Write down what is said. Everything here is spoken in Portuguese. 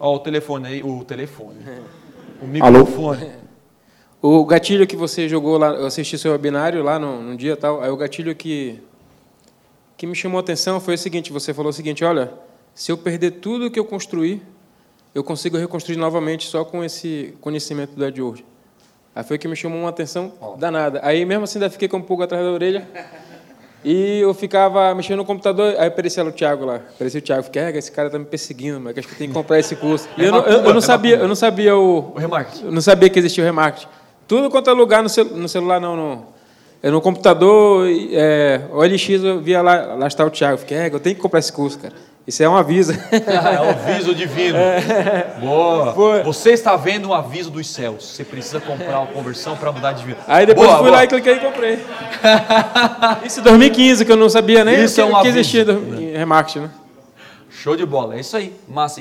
Ó, o telefone aí, o telefone. O Alô? microfone. O gatilho que você jogou lá, eu assisti seu webinário lá no, no dia e tal, aí o gatilho que, que me chamou a atenção foi o seguinte, você falou o seguinte, olha, se eu perder tudo que eu construí, eu consigo reconstruir novamente só com esse conhecimento do AdWords. Aí foi que me chamou uma atenção danada. Aí mesmo assim ainda fiquei com um pouco atrás da orelha. E eu ficava mexendo no computador, aí aparecia o Thiago lá. Aparecia o Thiago, fiquei, "É, esse cara tá me perseguindo, mas acho que tenho que comprar esse curso. E eu, não, eu- eu não sabia, eu não sabia o, O remarketing. eu não sabia que existia o remarketing. Tudo quanto é lugar no, no celular, não, no, é no computador, é, o LX, eu via lá, lá está o Thiago. Fiquei, é, eu tenho que comprar esse curso, cara. Isso é um aviso. É o aviso divino. Boa. Foi. Você está vendo um aviso dos céus. Você precisa comprar uma conversão para mudar de vida. Aí depois Boa, fui boa. lá e cliquei e comprei. Isso em 2015, que eu não sabia nem Isso que, é um que aviso. existia do- em remarketing, né? Show de bola. É isso aí. Massa.